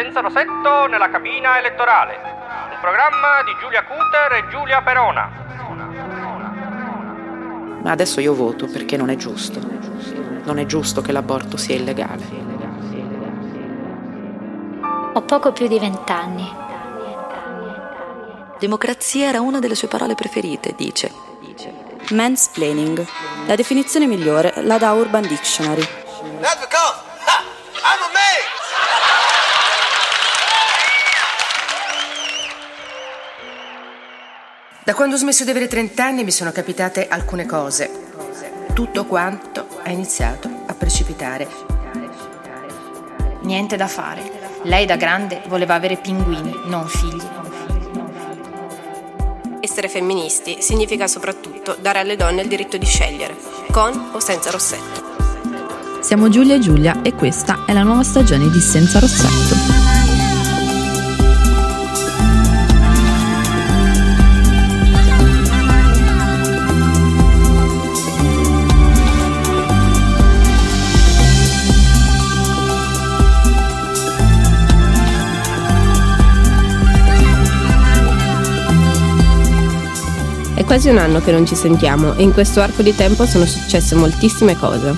Senza Rosetto nella cabina elettorale. Un programma di Giulia Cuter e Giulia Perona. Ma adesso io voto perché non è giusto. Non è giusto che l'aborto sia illegale. Ho poco più di vent'anni. Democrazia era una delle sue parole preferite, dice. Mansplaining. La definizione migliore la dà Urban Dictionary. That's because I'm a man. Da quando ho smesso di avere 30 anni mi sono capitate alcune cose. Tutto quanto ha iniziato a precipitare. Niente da fare. Lei da grande voleva avere pinguini, non figli. Essere femministi significa soprattutto dare alle donne il diritto di scegliere, con o senza rossetto. Siamo Giulia e Giulia e questa è la nuova stagione di Senza Rossetto. Quasi un anno che non ci sentiamo e in questo arco di tempo sono successe moltissime cose.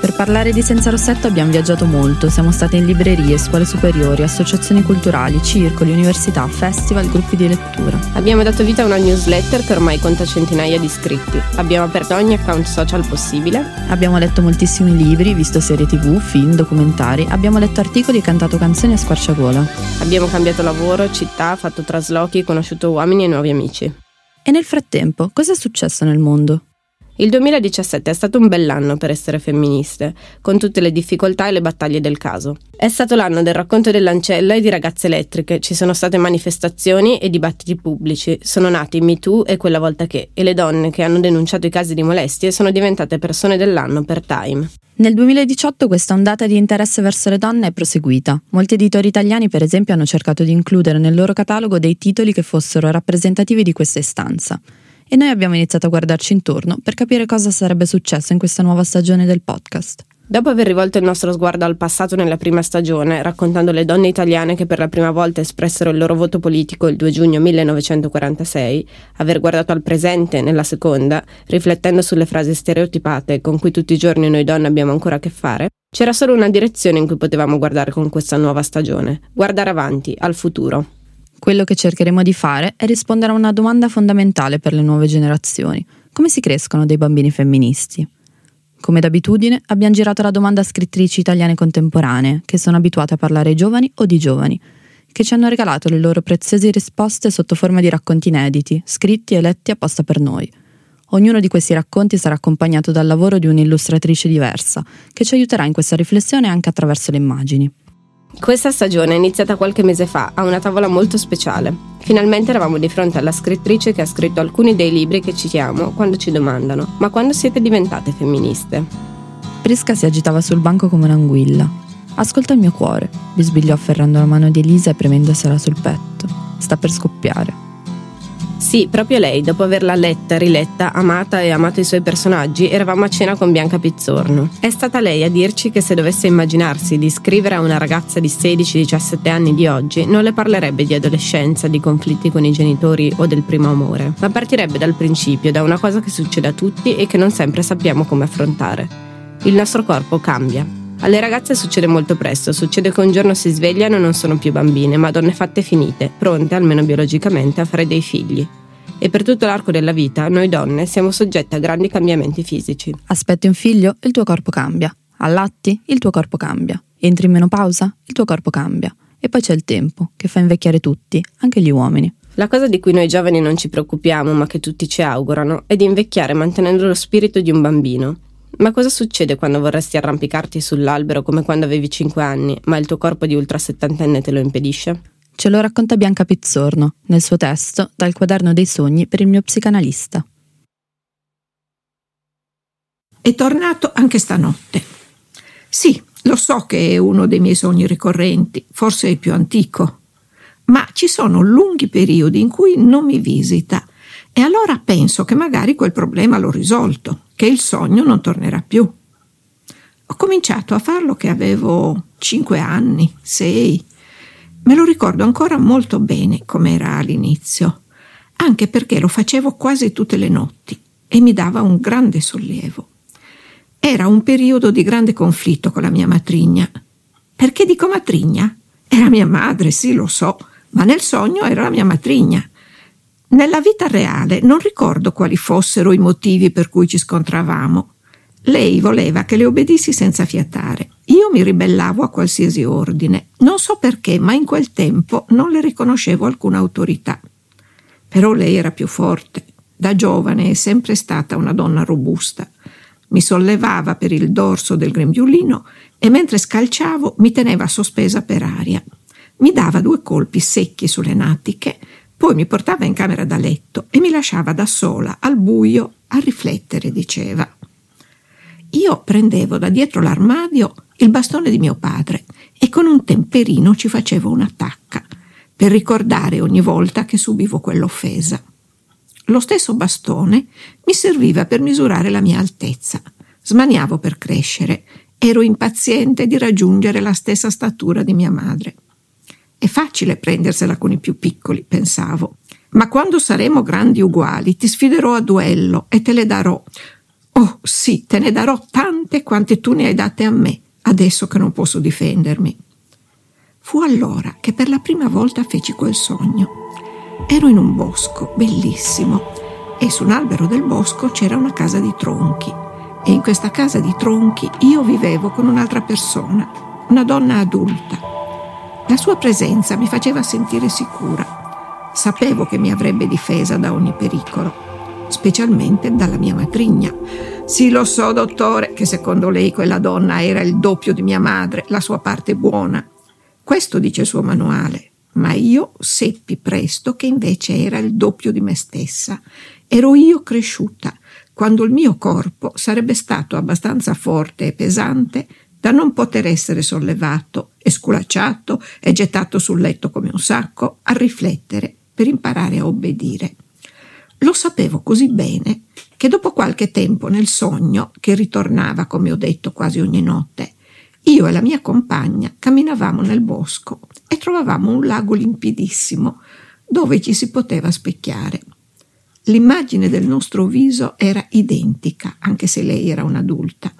Per parlare di Senza Rossetto abbiamo viaggiato molto, siamo stati in librerie, scuole superiori, associazioni culturali, circoli, università, festival, gruppi di lettura. Abbiamo dato vita a una newsletter che ormai conta centinaia di iscritti. Abbiamo aperto ogni account social possibile. Abbiamo letto moltissimi libri, visto serie tv, film, documentari, abbiamo letto articoli e cantato canzoni a squarciagola. Abbiamo cambiato lavoro, città, fatto traslochi, conosciuto uomini e nuovi amici. E nel frattempo, cosa è successo nel mondo? Il 2017 è stato un bell'anno per essere femministe, con tutte le difficoltà e le battaglie del caso. È stato l'anno del racconto dell'ancella e di ragazze elettriche, ci sono state manifestazioni e dibattiti pubblici, sono nati Me Too e quella volta che, e le donne che hanno denunciato i casi di molestie sono diventate persone dell'anno per Time. Nel 2018 questa ondata di interesse verso le donne è proseguita. Molti editori italiani, per esempio, hanno cercato di includere nel loro catalogo dei titoli che fossero rappresentativi di questa istanza. E noi abbiamo iniziato a guardarci intorno per capire cosa sarebbe successo in questa nuova stagione del podcast. Dopo aver rivolto il nostro sguardo al passato nella prima stagione, raccontando le donne italiane che per la prima volta espressero il loro voto politico il 2 giugno 1946, aver guardato al presente nella seconda, riflettendo sulle frasi stereotipate con cui tutti i giorni noi donne abbiamo ancora a che fare, c'era solo una direzione in cui potevamo guardare con questa nuova stagione, guardare avanti, al futuro. Quello che cercheremo di fare è rispondere a una domanda fondamentale per le nuove generazioni. Come si crescono dei bambini femministi? Come d'abitudine abbiamo girato la domanda a scrittrici italiane contemporanee, che sono abituate a parlare ai giovani o di giovani, che ci hanno regalato le loro preziose risposte sotto forma di racconti inediti, scritti e letti apposta per noi. Ognuno di questi racconti sarà accompagnato dal lavoro di un'illustratrice diversa, che ci aiuterà in questa riflessione anche attraverso le immagini. Questa stagione è iniziata qualche mese fa a una tavola molto speciale. Finalmente eravamo di fronte alla scrittrice che ha scritto alcuni dei libri che citiamo quando ci domandano: Ma quando siete diventate femministe? Prisca si agitava sul banco come un'anguilla. Ascolta il mio cuore, bisbigliò afferrando la mano di Elisa e premendosela sul petto. Sta per scoppiare. Sì, proprio lei, dopo averla letta, riletta, amata e amato i suoi personaggi, eravamo a cena con Bianca Pizzorno. È stata lei a dirci che se dovesse immaginarsi di scrivere a una ragazza di 16-17 anni di oggi, non le parlerebbe di adolescenza, di conflitti con i genitori o del primo amore, ma partirebbe dal principio, da una cosa che succede a tutti e che non sempre sappiamo come affrontare. Il nostro corpo cambia, alle ragazze succede molto presto, succede che un giorno si svegliano e non sono più bambine, ma donne fatte finite, pronte, almeno biologicamente, a fare dei figli. E per tutto l'arco della vita, noi donne siamo soggette a grandi cambiamenti fisici. Aspetti un figlio, il tuo corpo cambia. Allatti, il tuo corpo cambia. Entri in menopausa, il tuo corpo cambia. E poi c'è il tempo, che fa invecchiare tutti, anche gli uomini. La cosa di cui noi giovani non ci preoccupiamo, ma che tutti ci augurano, è di invecchiare mantenendo lo spirito di un bambino. Ma cosa succede quando vorresti arrampicarti sull'albero come quando avevi 5 anni, ma il tuo corpo di ultra settantenne te lo impedisce? Ce lo racconta Bianca Pizzorno nel suo testo Dal quaderno dei sogni per il mio psicanalista. È tornato anche stanotte. Sì, lo so che è uno dei miei sogni ricorrenti, forse il più antico, ma ci sono lunghi periodi in cui non mi visita e allora penso che magari quel problema l'ho risolto, che il sogno non tornerà più. Ho cominciato a farlo che avevo 5 anni, 6, Me lo ricordo ancora molto bene come era all'inizio, anche perché lo facevo quasi tutte le notti e mi dava un grande sollievo. Era un periodo di grande conflitto con la mia matrigna. Perché dico matrigna? Era mia madre, sì, lo so, ma nel sogno era la mia matrigna. Nella vita reale non ricordo quali fossero i motivi per cui ci scontravamo. Lei voleva che le obbedissi senza fiatare. Io mi ribellavo a qualsiasi ordine. Non so perché, ma in quel tempo non le riconoscevo alcuna autorità. Però lei era più forte. Da giovane è sempre stata una donna robusta. Mi sollevava per il dorso del grembiulino e mentre scalciavo mi teneva sospesa per aria. Mi dava due colpi secchi sulle natiche, poi mi portava in camera da letto e mi lasciava da sola, al buio, a riflettere, diceva. Io prendevo da dietro l'armadio il bastone di mio padre e con un temperino ci facevo una tacca per ricordare ogni volta che subivo quell'offesa. Lo stesso bastone mi serviva per misurare la mia altezza. Smaniavo per crescere. Ero impaziente di raggiungere la stessa statura di mia madre. È facile prendersela con i più piccoli, pensavo. Ma quando saremo grandi uguali ti sfiderò a duello e te le darò. Oh sì, te ne darò tante quante tu ne hai date a me, adesso che non posso difendermi. Fu allora che per la prima volta feci quel sogno. Ero in un bosco bellissimo e su un albero del bosco c'era una casa di tronchi e in questa casa di tronchi io vivevo con un'altra persona, una donna adulta. La sua presenza mi faceva sentire sicura. Sapevo che mi avrebbe difesa da ogni pericolo, specialmente dalla mia matrigna. Sì, lo so, dottore, che secondo lei quella donna era il doppio di mia madre, la sua parte buona. Questo dice il suo manuale ma io seppi presto che invece era il doppio di me stessa. Ero io cresciuta, quando il mio corpo sarebbe stato abbastanza forte e pesante da non poter essere sollevato e sculacciato e gettato sul letto come un sacco a riflettere per imparare a obbedire. Lo sapevo così bene che dopo qualche tempo nel sogno, che ritornava, come ho detto, quasi ogni notte, io e la mia compagna camminavamo nel bosco e trovavamo un lago limpidissimo dove ci si poteva specchiare. L'immagine del nostro viso era identica, anche se lei era un'adulta.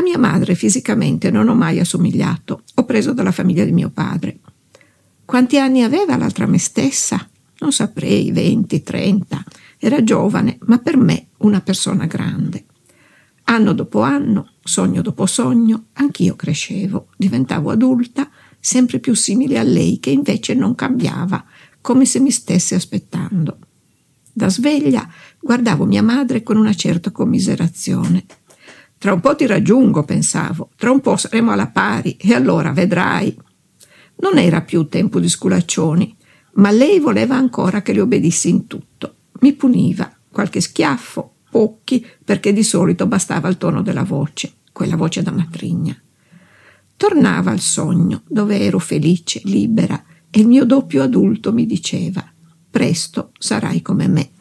A mia madre fisicamente non ho mai assomigliato, ho preso dalla famiglia di mio padre. Quanti anni aveva l'altra me stessa? Non saprei, venti, trenta. Era giovane, ma per me una persona grande. Anno dopo anno, sogno dopo sogno, anch'io crescevo, diventavo adulta, sempre più simile a lei, che invece non cambiava, come se mi stesse aspettando. Da sveglia guardavo mia madre con una certa commiserazione. Tra un po' ti raggiungo, pensavo, tra un po' saremo alla pari e allora vedrai. Non era più tempo di sculaccioni, ma lei voleva ancora che le obbedissi in tutto. Mi puniva, qualche schiaffo, pochi, perché di solito bastava il tono della voce, quella voce da matrigna. Tornava al sogno, dove ero felice, libera, e il mio doppio adulto mi diceva presto sarai come me.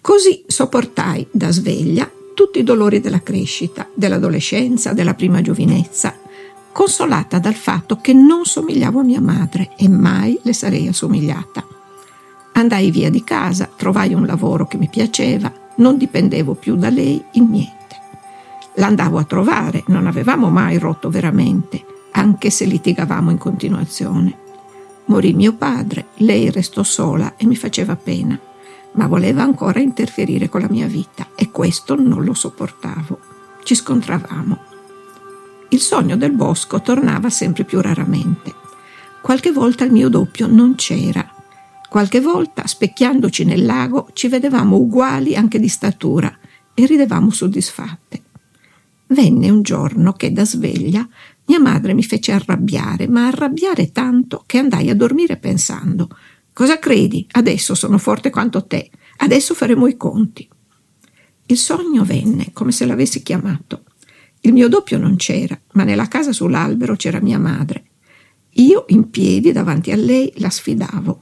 Così sopportai da sveglia tutti i dolori della crescita, dell'adolescenza, della prima giovinezza, consolata dal fatto che non somigliavo a mia madre e mai le sarei assomigliata. Andai via di casa, trovai un lavoro che mi piaceva, non dipendevo più da lei in niente. L'andavo a trovare, non avevamo mai rotto veramente, anche se litigavamo in continuazione. Morì mio padre, lei restò sola e mi faceva pena, ma voleva ancora interferire con la mia vita e questo non lo sopportavo. Ci scontravamo. Il sogno del bosco tornava sempre più raramente. Qualche volta il mio doppio non c'era Qualche volta, specchiandoci nel lago, ci vedevamo uguali anche di statura e ridevamo soddisfatte. Venne un giorno che da sveglia mia madre mi fece arrabbiare, ma arrabbiare tanto che andai a dormire pensando Cosa credi? Adesso sono forte quanto te. Adesso faremo i conti. Il sogno venne come se l'avessi chiamato. Il mio doppio non c'era, ma nella casa sull'albero c'era mia madre. Io in piedi davanti a lei la sfidavo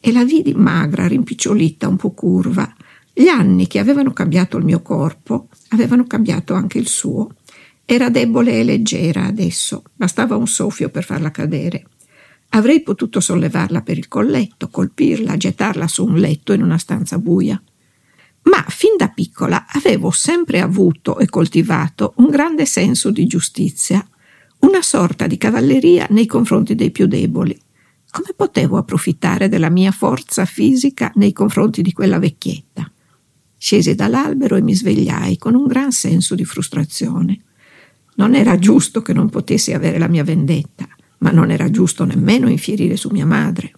e la vidi magra, rimpicciolita, un po' curva. Gli anni che avevano cambiato il mio corpo avevano cambiato anche il suo. Era debole e leggera adesso, bastava un soffio per farla cadere. Avrei potuto sollevarla per il colletto, colpirla, gettarla su un letto in una stanza buia. Ma fin da piccola avevo sempre avuto e coltivato un grande senso di giustizia, una sorta di cavalleria nei confronti dei più deboli. Come potevo approfittare della mia forza fisica nei confronti di quella vecchietta? Scesi dall'albero e mi svegliai con un gran senso di frustrazione. Non era giusto che non potessi avere la mia vendetta ma non era giusto nemmeno infierire su mia madre.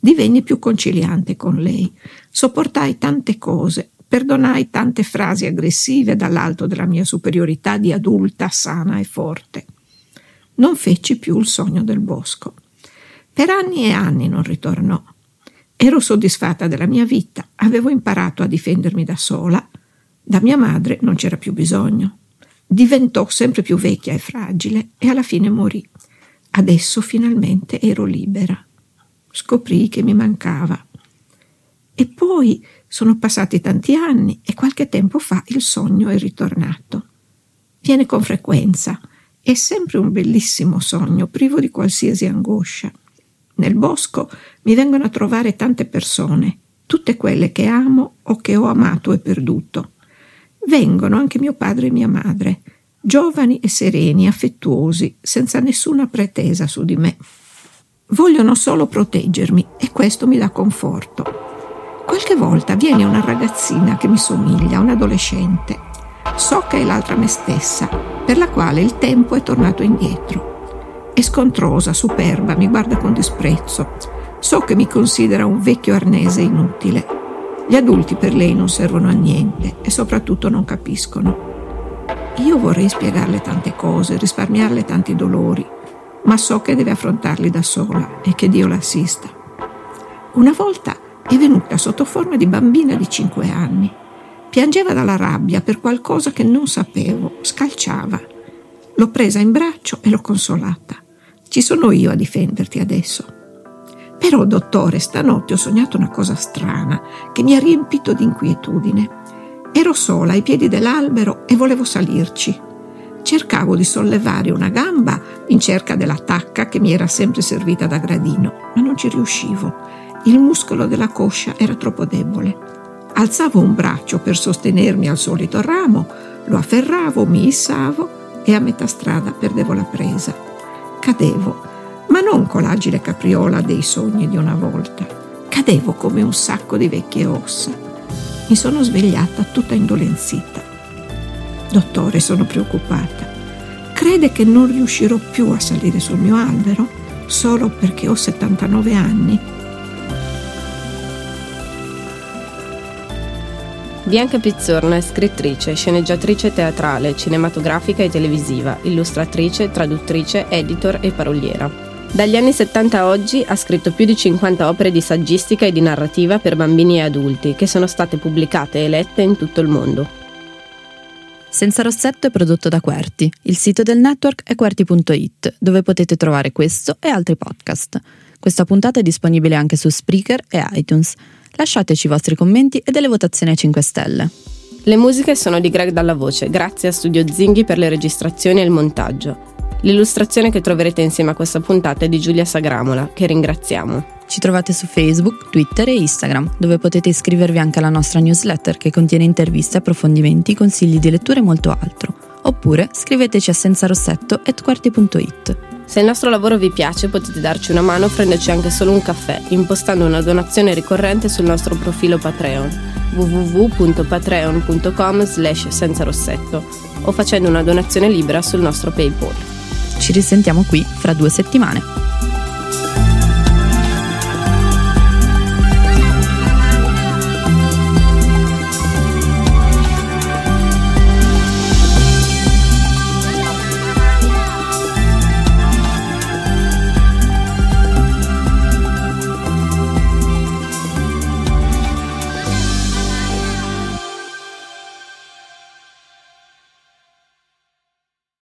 Divenni più conciliante con lei, sopportai tante cose, perdonai tante frasi aggressive dall'alto della mia superiorità di adulta, sana e forte. Non feci più il sogno del bosco. Per anni e anni non ritornò. Ero soddisfatta della mia vita, avevo imparato a difendermi da sola, da mia madre non c'era più bisogno. Diventò sempre più vecchia e fragile e alla fine morì. Adesso finalmente ero libera. Scoprì che mi mancava. E poi sono passati tanti anni e qualche tempo fa il sogno è ritornato. Viene con frequenza. È sempre un bellissimo sogno, privo di qualsiasi angoscia. Nel bosco mi vengono a trovare tante persone, tutte quelle che amo o che ho amato e perduto. Vengono anche mio padre e mia madre giovani e sereni, affettuosi, senza nessuna pretesa su di me. Vogliono solo proteggermi e questo mi dà conforto. Qualche volta viene una ragazzina che mi somiglia, un adolescente. So che è l'altra me stessa, per la quale il tempo è tornato indietro. È scontrosa, superba, mi guarda con disprezzo. So che mi considera un vecchio arnese inutile. Gli adulti per lei non servono a niente e soprattutto non capiscono. Io vorrei spiegarle tante cose, risparmiarle tanti dolori, ma so che deve affrontarli da sola e che Dio l'assista. Una volta è venuta sotto forma di bambina di cinque anni. Piangeva dalla rabbia per qualcosa che non sapevo, scalciava. L'ho presa in braccio e l'ho consolata. Ci sono io a difenderti adesso. Però, dottore, stanotte ho sognato una cosa strana che mi ha riempito di inquietudine. Ero sola ai piedi dell'albero e volevo salirci. Cercavo di sollevare una gamba in cerca della tacca che mi era sempre servita da gradino, ma non ci riuscivo. Il muscolo della coscia era troppo debole. Alzavo un braccio per sostenermi al solito ramo, lo afferravo, mi issavo e a metà strada perdevo la presa. Cadevo, ma non con l'agile capriola dei sogni di una volta. Cadevo come un sacco di vecchie ossa mi sono svegliata tutta indolenzita. Dottore, sono preoccupata. Crede che non riuscirò più a salire sul mio albero solo perché ho 79 anni? Bianca Pizzorno è scrittrice, sceneggiatrice teatrale, cinematografica e televisiva, illustratrice, traduttrice, editor e paroliera. Dagli anni 70 a oggi ha scritto più di 50 opere di saggistica e di narrativa per bambini e adulti, che sono state pubblicate e lette in tutto il mondo. Senza Rossetto è prodotto da Querti. Il sito del network è querti.it, dove potete trovare questo e altri podcast. Questa puntata è disponibile anche su Spreaker e iTunes. Lasciateci i vostri commenti e delle votazioni a 5 stelle. Le musiche sono di Greg Dalla Voce, grazie a Studio Zinghi per le registrazioni e il montaggio. L'illustrazione che troverete insieme a questa puntata è di Giulia Sagramola, che ringraziamo. Ci trovate su Facebook, Twitter e Instagram, dove potete iscrivervi anche alla nostra newsletter che contiene interviste, approfondimenti, consigli di lettura e molto altro. Oppure scriveteci a senzarossetto.quarti.it. Se il nostro lavoro vi piace potete darci una mano o prenderci anche solo un caffè impostando una donazione ricorrente sul nostro profilo Patreon www.patreon.com slash senzarossetto o facendo una donazione libera sul nostro Paypal. Ci risentiamo qui fra due settimane.